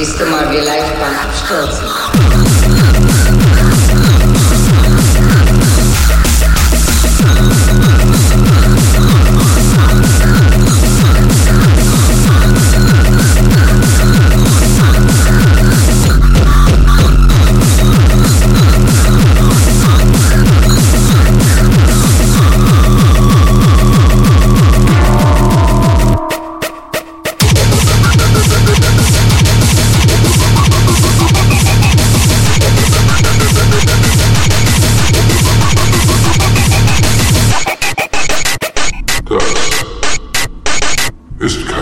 Jestem Marielajka w Szkocji. Go. Ist kein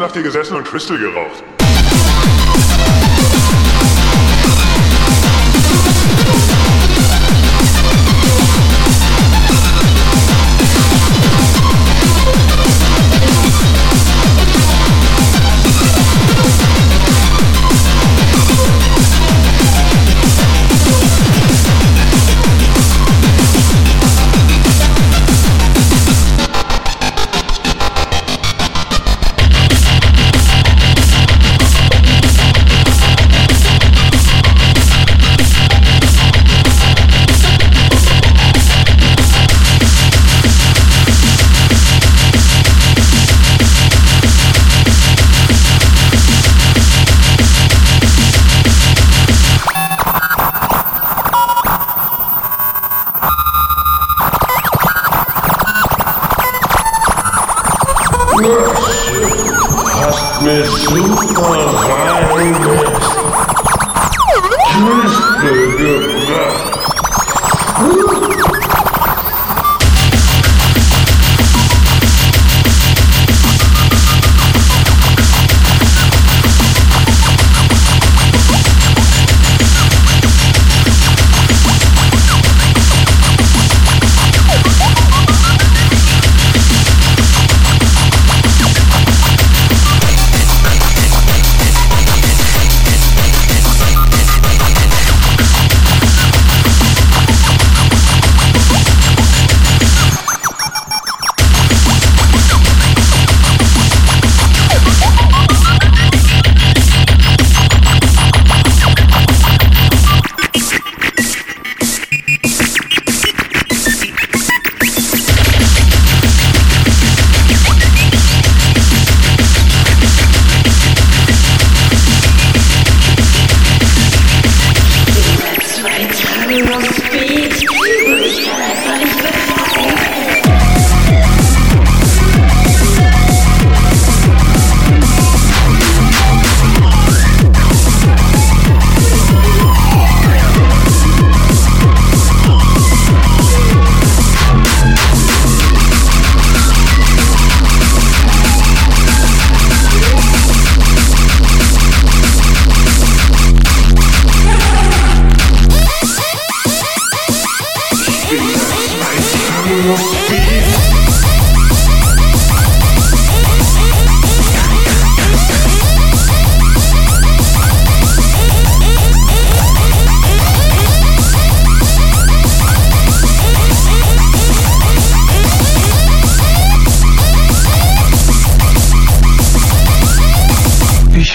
Nacht hier gesessen und Crystal geraucht.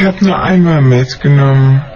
Ich hab nur einmal mitgenommen.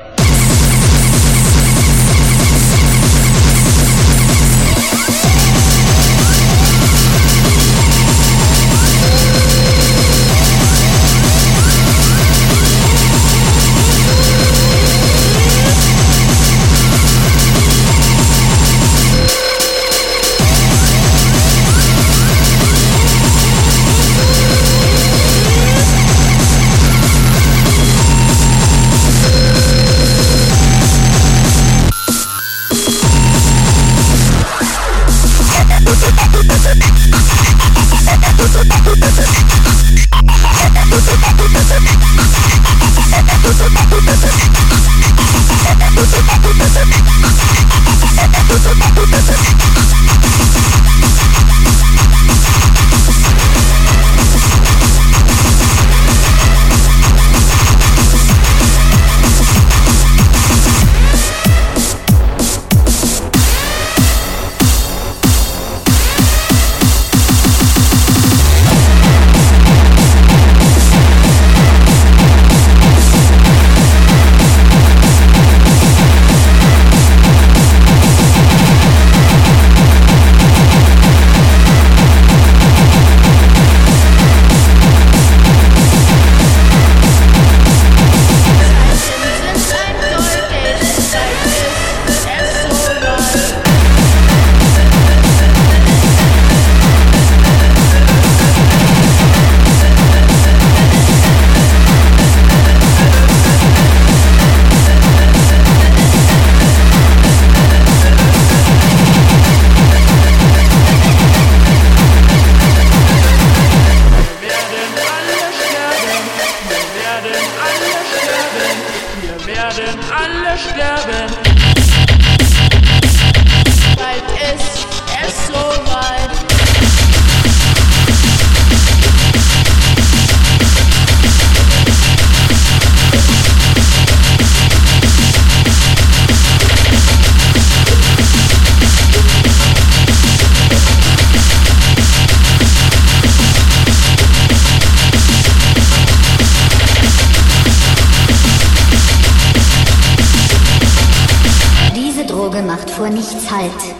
Nichts Halt.